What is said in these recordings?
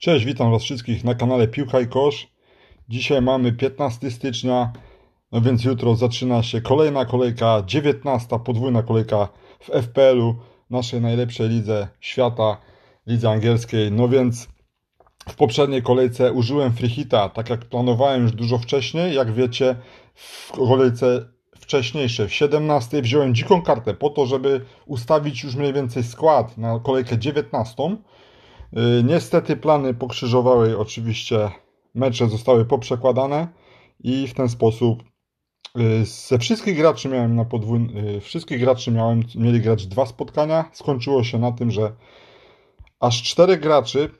Cześć, witam Was wszystkich na kanale Piłka i Kosz. Dzisiaj mamy 15 stycznia, no więc jutro zaczyna się kolejna kolejka, 19. podwójna kolejka w FPL-u, naszej najlepszej lidze świata, lidze angielskiej. No więc w poprzedniej kolejce użyłem freehita, tak jak planowałem już dużo wcześniej. Jak wiecie, w kolejce wcześniejszej, w 17 wziąłem dziką kartę po to, żeby ustawić już mniej więcej skład na kolejkę 19 Y, niestety plany pokrzyżowały, oczywiście mecze zostały poprzekładane i w ten sposób y, ze wszystkich graczy miałem na podwójny, wszystkich graczy miałem, mieli grać dwa spotkania. Skończyło się na tym, że aż czterech graczy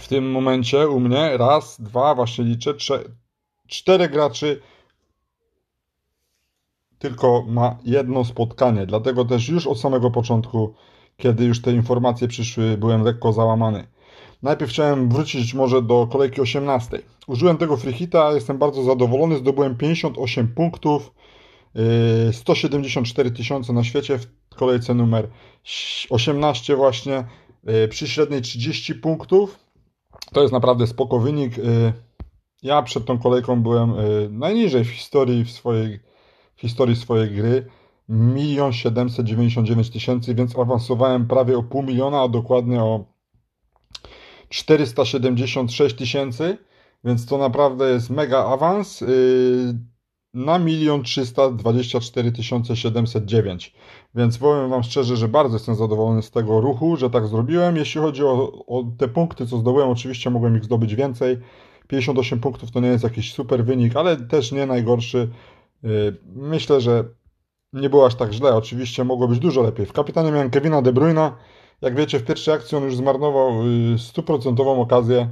w tym momencie u mnie, raz, dwa, właśnie liczę, trze, czterech graczy tylko ma jedno spotkanie. Dlatego też już od samego początku kiedy już te informacje przyszły, byłem lekko załamany. Najpierw chciałem wrócić może do kolejki 18. Użyłem tego freehita, jestem bardzo zadowolony, zdobyłem 58 punktów, 174 yy, tysiące na świecie w kolejce numer 18 właśnie, yy, przy średniej 30 punktów. To jest naprawdę spoko wynik. Yy, ja przed tą kolejką byłem najniżej w historii w swojej w historii swojej gry. 1 799 tysięcy, więc awansowałem prawie o pół miliona, a dokładnie o 476 tysięcy, więc to naprawdę jest mega awans yy, na 1 324 709. Więc powiem Wam szczerze, że bardzo jestem zadowolony z tego ruchu, że tak zrobiłem. Jeśli chodzi o, o te punkty, co zdobyłem, oczywiście mogłem ich zdobyć więcej. 58 punktów to nie jest jakiś super wynik, ale też nie najgorszy. Yy, myślę, że nie było aż tak źle. Oczywiście mogło być dużo lepiej. W kapitanie miałem Kevina De Bruyna. Jak wiecie, w pierwszej akcji on już zmarnował y, stuprocentową okazję.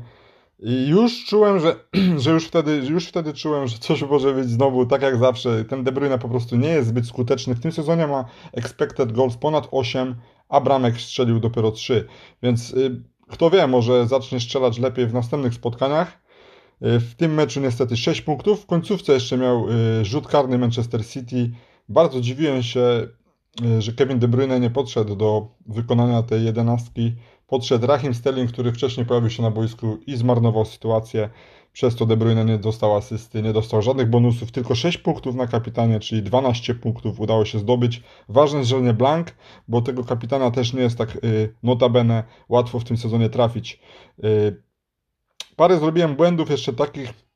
I już czułem, że, że już, wtedy, już wtedy czułem, że coś może być znowu tak jak zawsze. Ten De Bruyne po prostu nie jest zbyt skuteczny. W tym sezonie ma expected goals ponad 8, a bramek strzelił dopiero 3. Więc y, kto wie, może zacznie strzelać lepiej w następnych spotkaniach. Y, w tym meczu niestety 6 punktów. W końcówce jeszcze miał rzut karny Manchester City bardzo dziwiłem się, e, że Kevin De Bruyne nie podszedł do wykonania tej jedenastki. Podszedł Rahim Sterling, który wcześniej pojawił się na boisku i zmarnował sytuację. Przez to De Bruyne nie dostał asysty, nie dostał żadnych bonusów, tylko 6 punktów na kapitanie, czyli 12 punktów udało się zdobyć. Ważne jest, że nie blank, bo tego kapitana też nie jest tak y, notabene łatwo w tym sezonie trafić. Y, parę zrobiłem błędów jeszcze takich,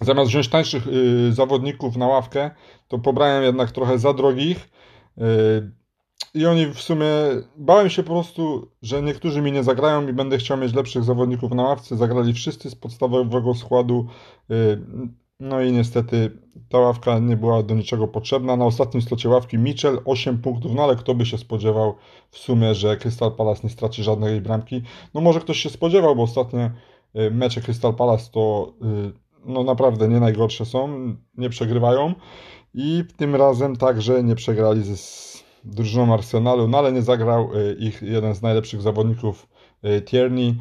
zamiast wziąć tańszych y, zawodników na ławkę, to pobrałem jednak trochę za drogich. Y, I oni w sumie, bałem się po prostu, że niektórzy mi nie zagrają i będę chciał mieć lepszych zawodników na ławce. Zagrali wszyscy z podstawowego składu. Y, no i niestety ta ławka nie była do niczego potrzebna. Na ostatnim slocie ławki Mitchell 8 punktów, no ale kto by się spodziewał w sumie, że Crystal Palace nie straci żadnej bramki. No może ktoś się spodziewał, bo ostatnie mecze Crystal Palace to no naprawdę nie najgorsze są, nie przegrywają i tym razem także nie przegrali z drużyną Arsenalu, no ale nie zagrał e, ich jeden z najlepszych zawodników e, Tierney.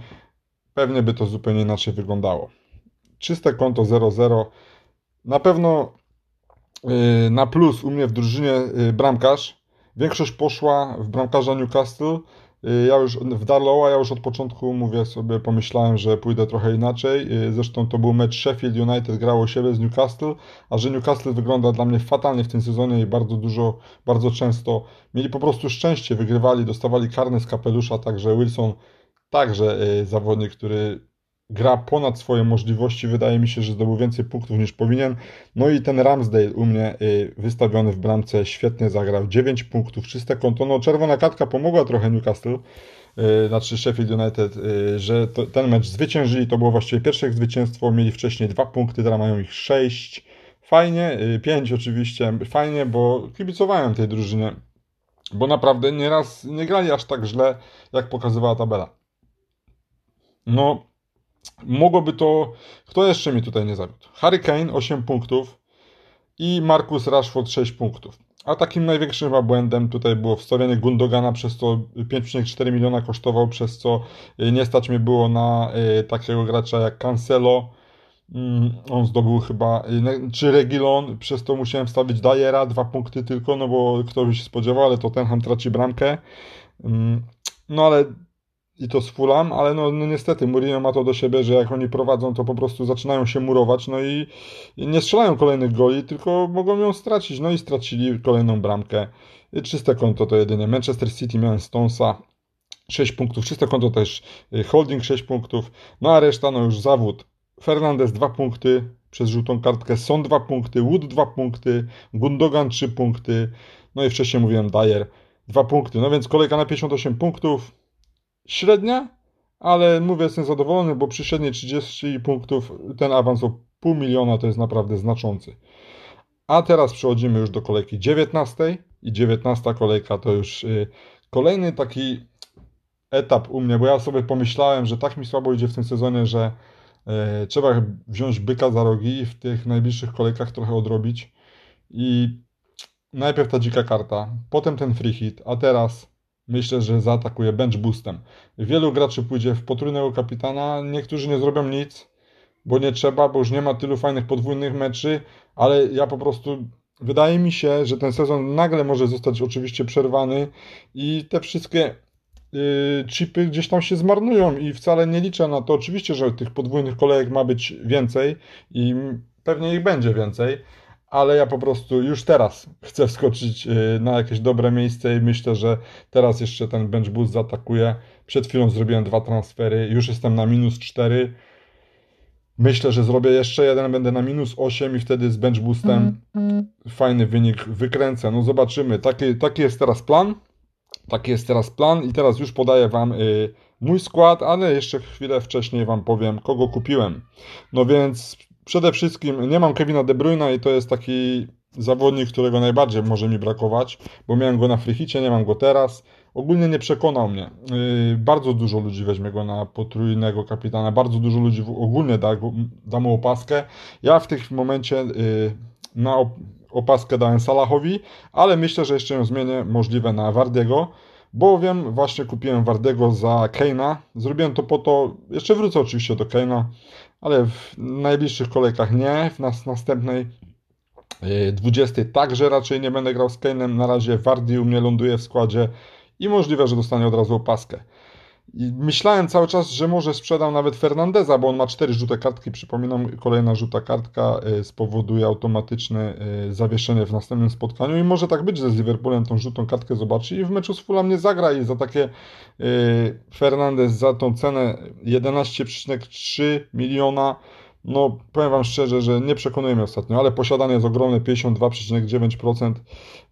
Pewnie by to zupełnie inaczej wyglądało. Czyste konto 0-0. Na pewno e, na plus u mnie w drużynie bramkarz. Większość poszła w bramkarza Newcastle. Y, ja już w Darlowa, ja już od początku mówię sobie, pomyślałem, że pójdę trochę inaczej. Y, zresztą to był mecz Sheffield United grało siebie z Newcastle, a że Newcastle wygląda dla mnie fatalnie w tym sezonie i bardzo dużo, bardzo często mieli po prostu szczęście, wygrywali, dostawali karne z kapelusza, także Wilson także y, zawodnik, który gra ponad swoje możliwości. Wydaje mi się, że zdobył więcej punktów niż powinien. No i ten Ramsdale u mnie y, wystawiony w bramce świetnie zagrał. 9 punktów, czyste konto. No czerwona kartka pomogła trochę Newcastle, y, znaczy Sheffield United, y, że to, ten mecz zwyciężyli. To było właściwie pierwsze ich zwycięstwo. Mieli wcześniej dwa punkty, teraz mają ich 6. Fajnie, 5 oczywiście. Fajnie, bo kibicowałem tej drużynie. Bo naprawdę nieraz nie grali aż tak źle, jak pokazywała tabela. No, mogłoby to... Kto jeszcze mi tutaj nie zawiódł? Harry Kane 8 punktów i Marcus Rashford 6 punktów. A takim największym chyba błędem tutaj było wstawienie Gundogana, przez co 5,4 miliona kosztował, przez co y, nie stać mi było na y, takiego gracza jak Cancelo. Mm, on zdobył chyba, y, czy Regilon, przez to musiałem wstawić Dyera, dwa punkty tylko, no bo kto by się spodziewał, ale to Tottenham traci bramkę. Mm, no ale i to z Fulham, ale no, no, niestety Mourinho ma to do siebie, że jak oni prowadzą, to po prostu zaczynają się murować, no i, i nie strzelają kolejnych goli, tylko mogą ją stracić, no i stracili kolejną bramkę. Czyste konto to jedynie. Manchester City miałem Stonesa 6 punktów, czyste konto też y, Holding 6 punktów, no a reszta no już zawód. Fernandez 2 punkty. Przez żółtą kartkę, Son 2 punkty, Wood 2 punkty, Gundogan 3 punkty, no i wcześniej mówiłem Dyer 2 punkty, no więc kolejka na 58 punktów, średnia, ale mówię, jestem zadowolony, bo przy średniej 30 punktów ten awans o pół miliona to jest naprawdę znaczący. A teraz przechodzimy już do kolejki 19 i 19 kolejka to już y, kolejny taki etap u mnie, bo ja sobie pomyślałem, że tak mi słabo idzie w tym sezonie, że y, trzeba wziąć byka za rogi i w tych najbliższych kolejkach trochę odrobić. I najpierw ta dzika karta, potem ten free hit, a teraz myślę, że zaatakuje bench boostem. Wielu graczy pójdzie w potrójnego kapitana, niektórzy nie zrobią nic, bo nie trzeba, bo już nie ma tylu fajnych podwójnych meczy, ale ja po prostu wydaje mi się, że ten sezon nagle może zostać oczywiście przerwany i te wszystkie yy, chipy gdzieś tam się zmarnują i wcale nie liczę na to. Oczywiście, że tych podwójnych kolejek ma być więcej i pewnie ich będzie więcej, ale ja po prostu już teraz chcę wskoczyć y, na jakieś dobre miejsce i myślę, że teraz jeszcze ten bench boost zaatakuje. Przed chwilą zrobiłem dwa transfery, już jestem na minus 4. Myślę, że zrobię jeszcze jeden, będę na minus 8 i wtedy z bench boostem fajny wynik wykręcę. No zobaczymy. Taki, taki jest teraz plan. Taki jest teraz plan i teraz już podaję Wam y, mój skład, ale jeszcze chwilę wcześniej Wam powiem, kogo kupiłem. No więc przede wszystkim nie mam Kevina De Bruyne i to jest taki zawodnik, którego najbardziej może mi brakować, bo miałem go na frichicie, nie mam go teraz. Ogólnie nie przekonał mnie. Yy, bardzo dużo ludzi weźmie go na potrójnego kapitana, bardzo dużo ludzi ogólnie da, da mu opaskę. Ja w tym momencie yy, na opaskę dałem Salahowi, ale myślę, że jeszcze ją zmienię możliwe na Wardiego, bowiem właśnie kupiłem Wardego za Keina. Zrobiłem to po to, jeszcze wrócę oczywiście do Keina, ale w najbliższych kolejkach nie, w nas następnej 20 e, także raczej nie będę grał z Kane'em. Na razie Wardi u mnie ląduje w składzie i możliwe, że dostanie od razu opaskę. I myślałem cały czas, że może sprzedam nawet Fernandeza, bo on ma cztery żółte kartki. Przypominam, kolejna żółta kartka e, spowoduje automatyczne e, zawieszenie w następnym spotkaniu i może tak być, że z Liverpoolem tą żółtą kartkę zobaczy i w meczu z Fulham nie zagra i za takie Fernandez za tą cenę 11,3 miliona no, powiem Wam szczerze, że nie przekonuje mnie ostatnio, ale posiadanie jest ogromne, 52,9%.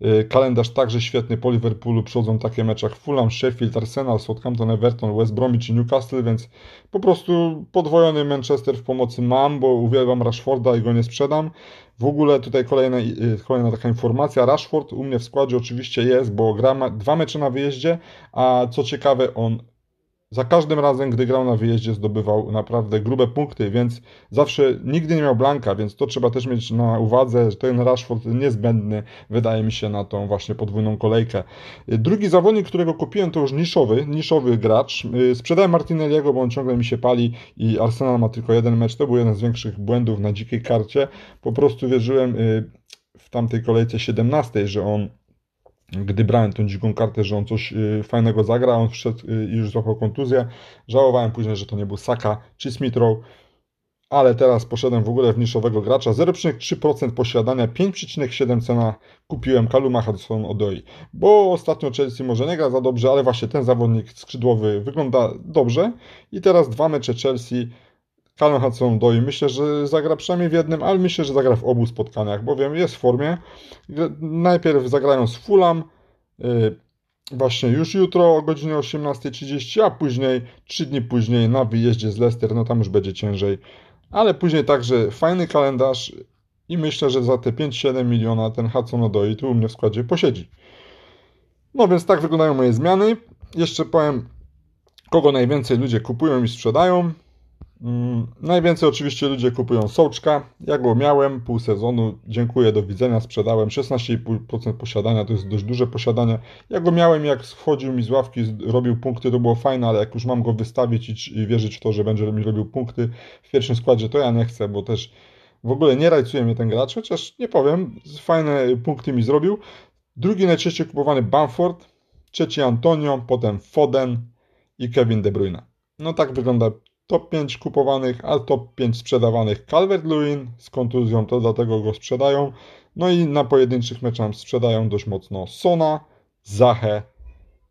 Y, kalendarz także świetny po Liverpoolu, przychodzą takie mecze jak Fulham, Sheffield, Arsenal, Southampton, Everton, West Bromwich i Newcastle, więc po prostu podwojony Manchester w pomocy mam, bo uwielbiam Rashforda i go nie sprzedam. W ogóle tutaj kolejna, y, kolejna taka informacja, Rashford u mnie w składzie oczywiście jest, bo gra dwa mecze na wyjeździe, a co ciekawe on za każdym razem, gdy grał na wyjeździe, zdobywał naprawdę grube punkty, więc zawsze nigdy nie miał blanka, więc to trzeba też mieć na uwadze, że ten Rashford niezbędny, wydaje mi się, na tą właśnie podwójną kolejkę. Drugi zawodnik, którego kupiłem, to już niszowy, niszowy gracz. Sprzedałem Martinelliego, bo on ciągle mi się pali i Arsenal ma tylko jeden mecz. To był jeden z większych błędów na dzikiej karcie. Po prostu wierzyłem y, w tamtej kolejce 17, że on gdy brałem tą dziką kartę, że on coś y, fajnego zagra, on wszedł y, i już złapał kontuzję. Żałowałem później, że to nie był Saka czy Smithrow, ale teraz poszedłem w ogóle w niszowego gracza. 0,3% posiadania, 5,7 cena kupiłem Kaluma Hudson Odoi, bo ostatnio Chelsea może nie gra za dobrze, ale właśnie ten zawodnik skrzydłowy wygląda dobrze i teraz dwa mecze Chelsea Callum Hudson Odoi myślę, że zagra przynajmniej w jednym, ale myślę, że zagra w obu spotkaniach, bowiem jest w formie. Najpierw zagrają z Fulham, y, właśnie już jutro o godzinie 18.30, a później, 3 dni później na wyjeździe z Leicester, no tam już będzie ciężej, ale później także fajny kalendarz i myślę, że za te 5-7 miliona ten Hudson Odoi tu u mnie w składzie posiedzi. No więc tak wyglądają moje zmiany. Jeszcze powiem, kogo najwięcej ludzie kupują i sprzedają. Mm, najwięcej oczywiście ludzie kupują soczka. Ja go miałem pół sezonu. Dziękuję, do widzenia. Sprzedałem 16,5% posiadania. To jest dość duże posiadanie. Ja go miałem, jak wchodził mi z ławki, robił punkty, to było fajne, ale jak już mam go wystawić i, i wierzyć w to, że będzie mi robił punkty w pierwszym składzie, to ja nie chcę, bo też w ogóle nie rajcuje mnie ten gracz, chociaż nie powiem, fajne punkty mi zrobił. Drugi najczęściej kupowany Bamford, trzeci Antonio, potem Foden, i Kevin De Bruyne. No tak wygląda top 5 kupowanych, a top 5 sprzedawanych Calvert-Lewin z kontuzją, to dlatego go sprzedają. No i na pojedynczych meczach sprzedają dość mocno Sona, Zachę,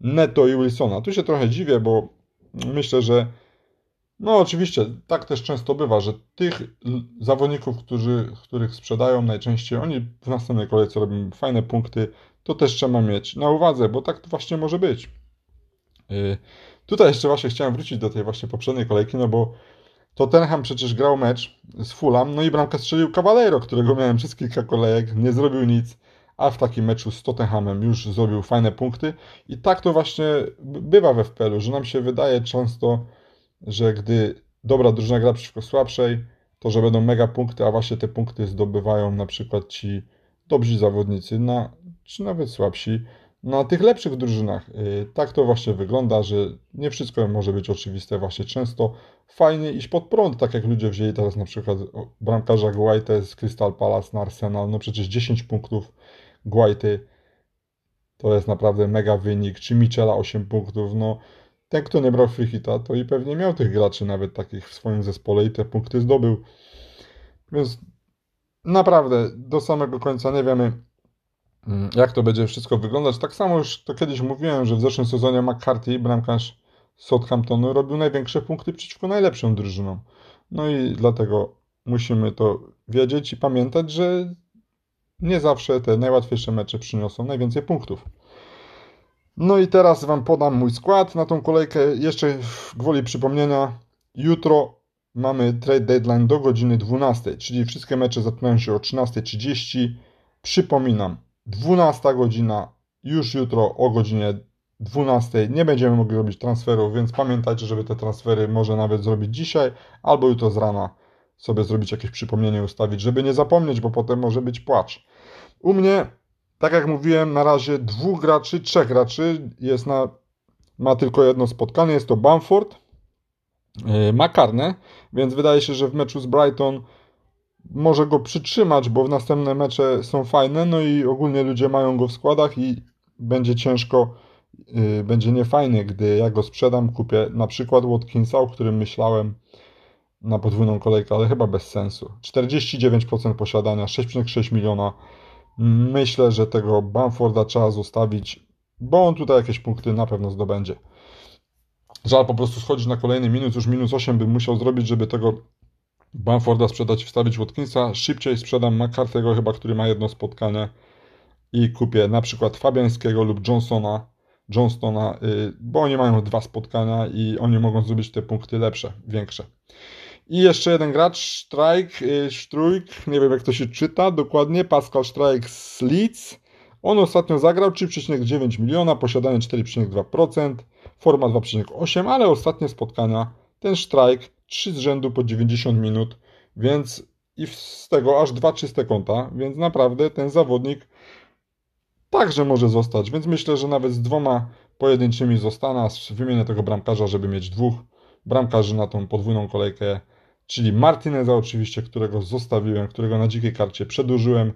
Neto i Wilsona. Tu się trochę dziwię, bo myślę, że no oczywiście, tak też często bywa, że tych zawodników, którzy, których sprzedają najczęściej, oni w następnej kolejce robią fajne punkty, to też trzeba mieć na uwadze, bo tak to właśnie może być. Yy, tutaj jeszcze właśnie chciałem wrócić do tej właśnie poprzedniej kolejki, no bo Tottenham przecież grał mecz z Fulham, no i bramkę strzelił Caballero, którego miałem przez kilka kolejek, nie zrobił nic, a w takim meczu z Tottenhamem już zrobił fajne punkty. I tak to właśnie bywa we FPL-u, że nam się wydaje często, że gdy dobra drużyna gra przeciwko słabszej, to że będą mega punkty, a właśnie te punkty zdobywają na przykład ci dobrzy zawodnicy, na, czy nawet słabsi, na tych lepszych drużynach. Y, tak to właśnie wygląda, że nie wszystko może być oczywiste. Właśnie często fajnie iść pod prąd, tak jak ludzie wzięli teraz na przykład bramkarza Guaite z Crystal Palace na Arsenal. No przecież 10 punktów Guaity to jest naprawdę mega wynik. Czy Michela 8 punktów. No ten, kto nie brał free hita, to i pewnie miał tych graczy nawet takich w swoim zespole i te punkty zdobył. Więc naprawdę do samego końca nie wiemy, jak to będzie wszystko wyglądać. Tak samo już to kiedyś mówiłem, że w zeszłym sezonie McCarthy, bramkarz Southamptonu, robił największe punkty przeciwko najlepszym drużynom. No i dlatego musimy to wiedzieć i pamiętać, że nie zawsze te najłatwiejsze mecze przyniosą najwięcej punktów. No i teraz Wam podam mój skład na tą kolejkę. Jeszcze gwoli przypomnienia, jutro mamy trade deadline do godziny 12, czyli wszystkie mecze zaczynają się o 13.30. Przypominam, 12 godzina już jutro o godzinie 12 nie będziemy mogli robić transferów, więc pamiętajcie, żeby te transfery może nawet zrobić dzisiaj albo jutro z rana sobie zrobić jakieś przypomnienie, ustawić, żeby nie zapomnieć, bo potem może być płacz. U mnie, tak jak mówiłem, na razie dwóch graczy, trzech graczy jest na, ma tylko jedno spotkanie, jest to Bamford, yy, ma karne, więc wydaje się, że w meczu z Brighton może go przytrzymać, bo w następne mecze są fajne, no i ogólnie ludzie mają go w składach i będzie ciężko, yy, będzie niefajnie, gdy ja go sprzedam, kupię na przykład Watkinsa, o którym myślałem na podwójną kolejkę, ale chyba bez sensu. 49% posiadania, 6,6 miliona Myślę, że tego Bamforda trzeba zostawić, bo on tutaj jakieś punkty na pewno zdobędzie. Żal po prostu schodzić na kolejny minus, już minus 8 bym musiał zrobić, żeby tego Bamforda sprzedać, wstawić Watkinsa. Szybciej sprzedam McCarthy'ego chyba, który ma jedno spotkanie i kupię na przykład Fabiańskiego lub Johnsona, Johnstona, y, bo oni mają dwa spotkania i oni mogą zrobić te punkty lepsze, większe. I jeszcze jeden gracz, Strike, y, Strujk, nie wiem jak to się czyta dokładnie, Pascal Strike z Leeds. On ostatnio zagrał 3,9 miliona, posiadanie 4,2%, forma 2,8, ale ostatnie spotkania, ten Strike 3 z rzędu po 90 minut, więc i z tego aż dwa czyste konta, więc naprawdę ten zawodnik także może zostać, więc myślę, że nawet z dwoma pojedynczymi zostanę, wymienię tego bramkarza, żeby mieć dwóch bramkarzy na tą podwójną kolejkę czyli Martineza oczywiście, którego zostawiłem, którego na dzikiej karcie przedłużyłem.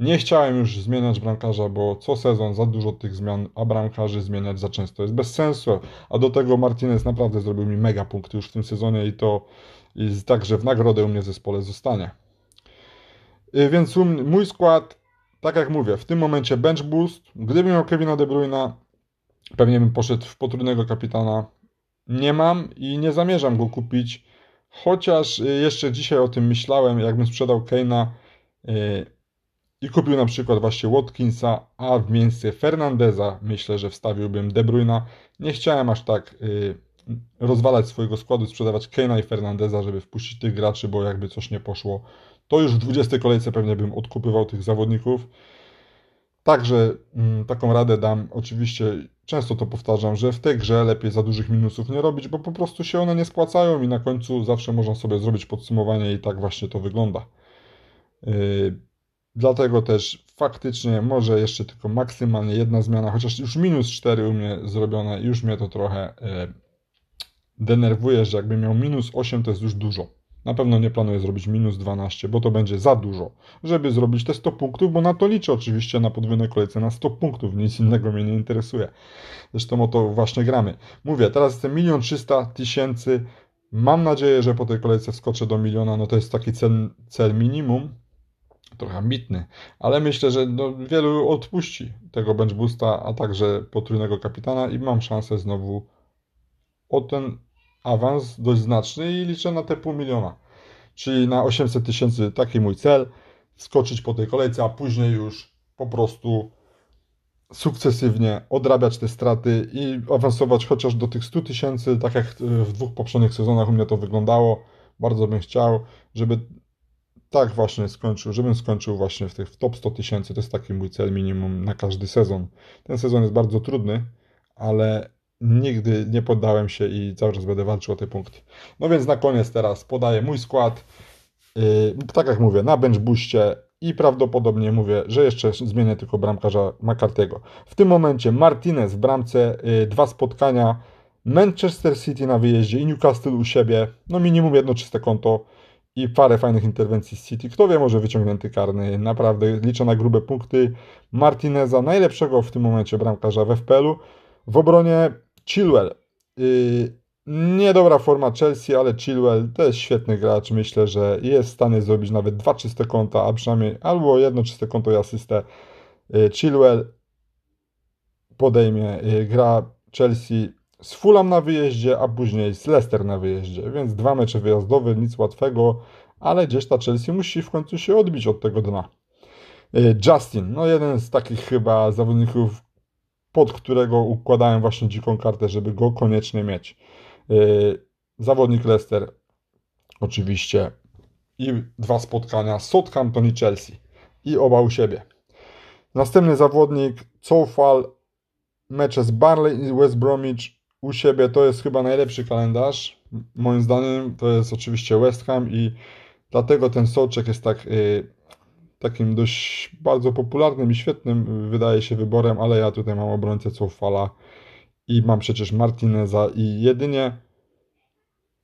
Nie chciałem już zmieniać bramkarza, bo co sezon za dużo tych zmian, a bramkarzy zmieniać za często jest bez sensu. A do tego Martinez naprawdę zrobił mi mega punkty już w tym sezonie i to jest tak, że w nagrodę u mnie w zespole zostanie. Y, więc mój skład, tak jak mówię, w tym momencie bench boost. Gdybym miał Kevina De Bruyne, pewnie bym poszedł w potrójnego kapitana. Nie mam i nie zamierzam go kupić Chociaż y, jeszcze dzisiaj o tym myślałem, jakbym sprzedał Keina y, i kupił na przykład właśnie Watkinsa, a w miejsce Fernandeza myślę, że wstawiłbym De Bruyna. Nie chciałem aż tak y, rozwalać swojego składu, sprzedawać Keina i Fernandeza, żeby wpuścić tych graczy, bo jakby coś nie poszło, to już w 20 kolejce pewnie bym odkupywał tych zawodników. Także mm, taką radę dam. Oczywiście często to powtarzam, że w tej grze lepiej za dużych minusów nie robić, bo po prostu się one nie spłacają i na końcu zawsze można sobie zrobić podsumowanie i tak właśnie to wygląda. Yy, dlatego też faktycznie może jeszcze tylko maksymalnie jedna zmiana, chociaż już minus 4 u mnie zrobione, już mnie to trochę yy, denerwuje, że jakby miał minus 8 to jest już dużo. Na pewno nie planuję zrobić minus 12, bo to będzie za dużo, żeby zrobić te 100 punktów, bo na to liczę oczywiście na podwójnej kolejce na 100 punktów, nic innego mnie nie interesuje. Zresztą o to właśnie gramy. Mówię, teraz jestem 1 300 tysięcy. Mam nadzieję, że po tej kolejce wskoczę do miliona. No to jest taki cel, cel minimum, trochę ambitny, ale myślę, że no, wielu odpuści tego bench boosta, a także potrójnego kapitana i mam szansę znowu o ten awans dość znaczny i liczę na te pół miliona. Czyli na 800 tysięcy taki mój cel, skoczyć po tej kolejce, a później już po prostu sukcesywnie odrabiać te straty i awansować chociaż do tych 100 tysięcy, tak jak w dwóch poprzednich sezonach u mnie to wyglądało. Bardzo bym chciał, żeby tak właśnie skończył, żebym skończył właśnie w tych w top 100 tysięcy. To jest taki mój cel minimum na każdy sezon. Ten sezon jest bardzo trudny, ale nigdy nie poddałem się i cały czas będę walczył o te punkty. No więc na koniec teraz podaję mój skład. Yy, tak jak mówię, na bench booście i prawdopodobnie mówię, że jeszcze zmienię tylko bramkarza McCarthy'ego. W tym momencie Martinez w bramce, yy, dwa spotkania, Manchester City na wyjeździe i Newcastle u siebie, no minimum jedno czyste konto i parę fajnych interwencji z City. Kto wie, może wyciągnięty karny. Naprawdę liczę na grube punkty Martineza, najlepszego w tym momencie bramkarza w FPL-u. W obronie Chilwell. Yy, niedobra forma Chelsea, ale Chilwell to jest świetny gracz. Myślę, że jest w stanie zrobić nawet dwa czyste konta, a przynajmniej albo jedno czyste konto i asystę. Yy, Chilwell podejmie, yy, gra Chelsea z Fulham na wyjeździe, a później z Leicester na wyjeździe, więc dwa mecze wyjazdowe, nic łatwego, ale gdzieś ta Chelsea musi w końcu się odbić od tego dna. Justin, no jeden z takich chyba zawodników, pod którego układałem właśnie dziką kartę, żeby go koniecznie mieć. Yy, zawodnik Leicester, oczywiście, i dwa spotkania Southampton i Chelsea, i oba u siebie. Następny zawodnik, Cofal, mecze z Barley i West Bromwich u siebie, to jest chyba najlepszy kalendarz. Moim zdaniem to jest oczywiście West Ham i dlatego ten soczek jest tak yy, takim dość bardzo popularnym i świetnym wydaje się wyborem, ale ja tutaj mam obrońcę Cofala i mam przecież Martineza i jedynie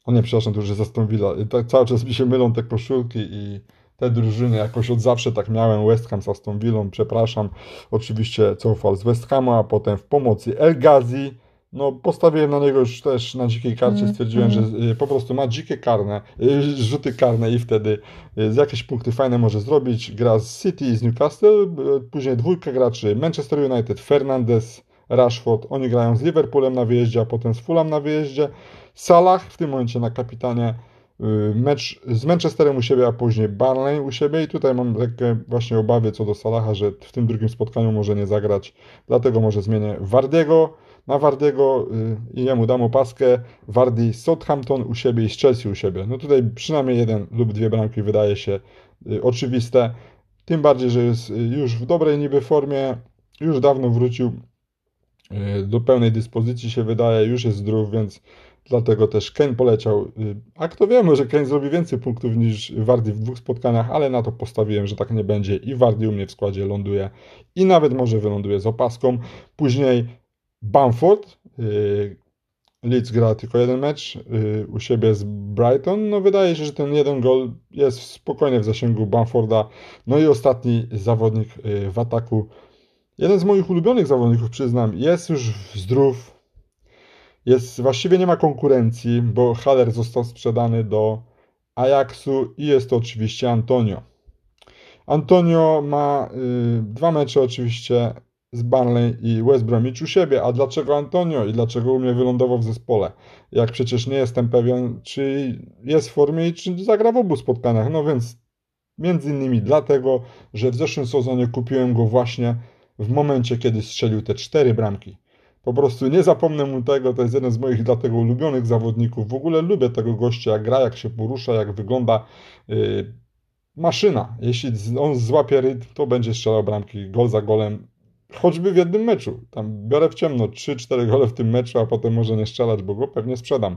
o nie, przepraszam, to już jest Aston Villa. Tak cały czas mi się mylą te koszulki i te drużyny. Jakoś od zawsze tak miałem. West Ham z Aston Villą, przepraszam. Oczywiście Cofal z West Hamu, a potem w pomocy El Ghazi no, postawiłem na niego już też na dzikiej karcie, mm, stwierdziłem, mm. że y, po prostu ma dzikie karne, y, rzuty karne i wtedy y, z jakieś punkty fajne może zrobić. Gra z City, z Newcastle, później dwójka graczy Manchester United, Fernandez, Rashford, oni grają z Liverpoolem na wyjeździe, a potem z Fulham na wyjeździe. Salah w tym momencie na kapitanie mecz z Manchesterem u siebie, a później Barnley u siebie i tutaj mam lekkie właśnie obawy co do Salaha, że w tym drugim spotkaniu może nie zagrać, dlatego może zmienię Wardiego na Wardiego y, i jemu dam opaskę. Wardi Southampton u siebie i z Chelsea u siebie. No tutaj przynajmniej jeden lub dwie bramki wydaje się y, oczywiste. Tym bardziej, że jest y, już w dobrej niby formie, już dawno wrócił do pełnej dyspozycji się wydaje, już jest zdrów, więc dlatego też Kane poleciał. A kto wie, może Kane zrobi więcej punktów niż Wardy w dwóch spotkaniach, ale na to postawiłem, że tak nie będzie i Wardy u mnie w składzie ląduje i nawet może wyląduje z opaską. Później Bamford. Y, Leeds gra tylko jeden mecz y, u siebie z Brighton. No wydaje się, że ten jeden gol jest spokojnie w zasięgu Bamforda. No i ostatni zawodnik y, w ataku. Jeden z moich ulubionych zawodników, przyznam, jest już zdrów. Jest, właściwie nie ma konkurencji, bo Haller został sprzedany do Ajaxu i jest to oczywiście Antonio. Antonio ma y, dwa mecze oczywiście z Barnley i West Bromwich u siebie. A dlaczego Antonio i dlaczego u mnie wylądował w zespole? Jak przecież nie jestem pewien, czy jest w formie i czy zagra w obu spotkaniach. No więc między innymi dlatego, że w zeszłym sezonie kupiłem go właśnie w momencie, kiedy strzelił te cztery bramki. Po prostu nie zapomnę mu tego, to jest jeden z moich dlatego ulubionych zawodników. W ogóle lubię tego gościa, jak gra, jak się porusza, jak wygląda. Yy, maszyna. Jeśli on złapie rytm, to będzie strzelał bramki gol za golem choćby w jednym meczu. Tam biorę w ciemno 3-4 gole w tym meczu, a potem może nie strzelać, bo go pewnie sprzedam.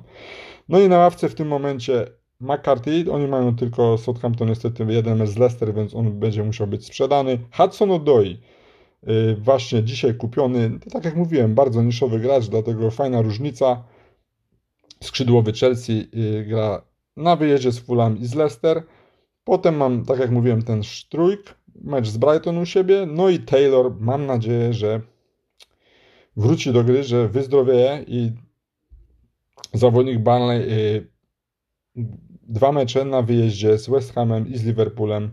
No i na ławce w tym momencie McCarthy, oni mają tylko Southampton niestety jeden mecz z Leicester, więc on będzie musiał być sprzedany. Hudson Odoi, yy, właśnie dzisiaj kupiony, tak jak mówiłem, bardzo niszowy gracz, dlatego fajna różnica. Skrzydłowy Chelsea yy, gra na wyjeździe z Fulham i z Leicester. Potem mam, tak jak mówiłem, ten Sztrójk, mecz z Brighton u siebie, no i Taylor, mam nadzieję, że wróci do gry, że wyzdrowieje i zawodnik Burnley y, dwa mecze na wyjeździe z West Hamem i z Liverpoolem.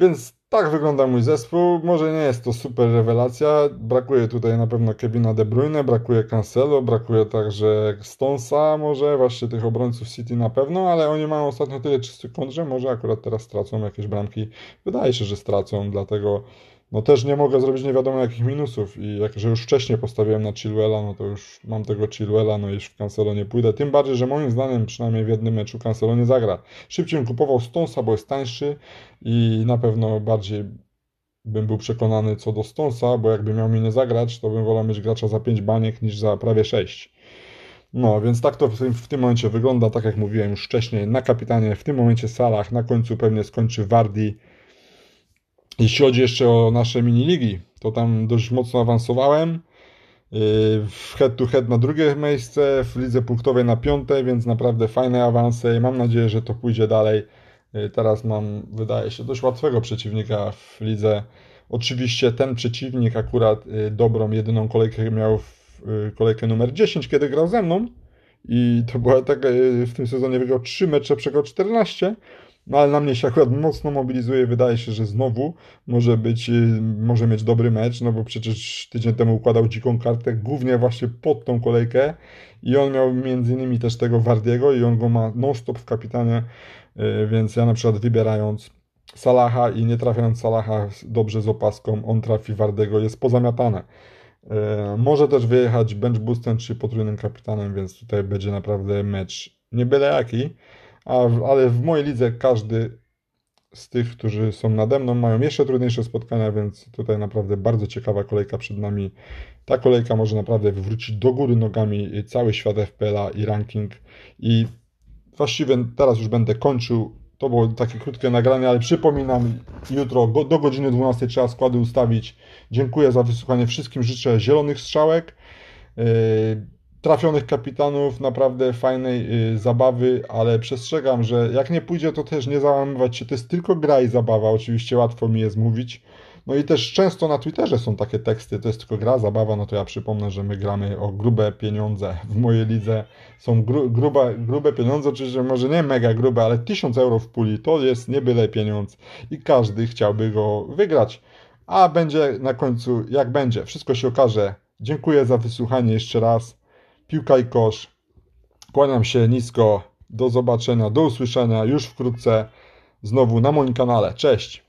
Więc tak wygląda mój zespół. Może nie jest to super rewelacja. Brakuje tutaj na pewno Kevina De Bruyne, brakuje Cancelo, brakuje także Stonesa, może właśnie tych obrońców City na pewno, ale oni mają ostatnio tyle czystych kąt, że może akurat teraz stracą jakieś bramki. Wydaje się, że stracą, dlatego no też nie mogę zrobić nie wiadomo jakich minusów i jak, że już wcześniej postawiłem na Chilwella, no to już mam tego Chilwella, no już w Cancelo nie pójdę. Tym bardziej, że moim zdaniem przynajmniej w jednym meczu Cancelo nie zagra. Szybciej bym kupował Stonesa, bo jest tańszy i na pewno bardziej bym był przekonany co do Stonesa, bo jakby miał mi nie zagrać, to bym wolał mieć gracza za 5 baniek niż za prawie 6. No, więc tak to w tym, w tym momencie wygląda, tak jak mówiłem już wcześniej, na kapitanie, w tym momencie Salah, na końcu pewnie skończy Wardi, jeśli chodzi jeszcze o nasze miniligi, to tam dość mocno awansowałem. Yy, w head to head na drugie miejsce, w lidze punktowej na piąte, więc naprawdę fajne awanse i mam nadzieję, że to pójdzie dalej. Yy, teraz mam, wydaje się, dość łatwego przeciwnika w lidze. Oczywiście ten przeciwnik akurat yy, dobrą, jedyną kolejkę miał w kolejkę numer 10, kiedy grał ze mną. I to była tak, w tym sezonie wygrał 3 mecze, przegrał 14. No ale na mnie się akurat mocno mobilizuje. Wydaje się, że znowu może być, y, może mieć dobry mecz, no bo przecież tydzień temu układał dziką kartę, głównie właśnie pod tą kolejkę i on miał między innymi też tego Wardiego i on go ma non-stop w kapitanie, y, więc ja na przykład wybierając Salaha i nie trafiając Salaha dobrze z opaską, on trafi Wardego, jest pozamiatane. Y, może też wyjechać bench boostem czy potrójnym kapitanem, więc tutaj będzie naprawdę mecz nie byle jaki ale w mojej lidze każdy z tych, którzy są nade mną, mają jeszcze trudniejsze spotkania, więc tutaj naprawdę bardzo ciekawa kolejka przed nami. Ta kolejka może naprawdę wywrócić do góry nogami cały świat FPL-a i ranking. I właściwie teraz już będę kończył. To było takie krótkie nagranie, ale przypominam, jutro do godziny 12 trzeba składy ustawić. Dziękuję za wysłuchanie wszystkim. Życzę zielonych strzałek. Trafionych kapitanów, naprawdę fajnej y, zabawy, ale przestrzegam, że jak nie pójdzie, to też nie załamywać się. To jest tylko gra i zabawa, oczywiście łatwo mi jest mówić. No i też często na Twitterze są takie teksty, to jest tylko gra, zabawa, no to ja przypomnę, że my gramy o grube pieniądze. W mojej lidze są gru, grube, grube pieniądze, oczywiście może nie mega grube, ale 1000 euro w puli to jest nie byle pieniądz i każdy chciałby go wygrać. A będzie na końcu jak będzie, wszystko się okaże. Dziękuję za wysłuchanie jeszcze raz. Piłka i kosz. Kłaniam się nisko. Do zobaczenia, do usłyszenia już wkrótce znowu na moim kanale. Cześć!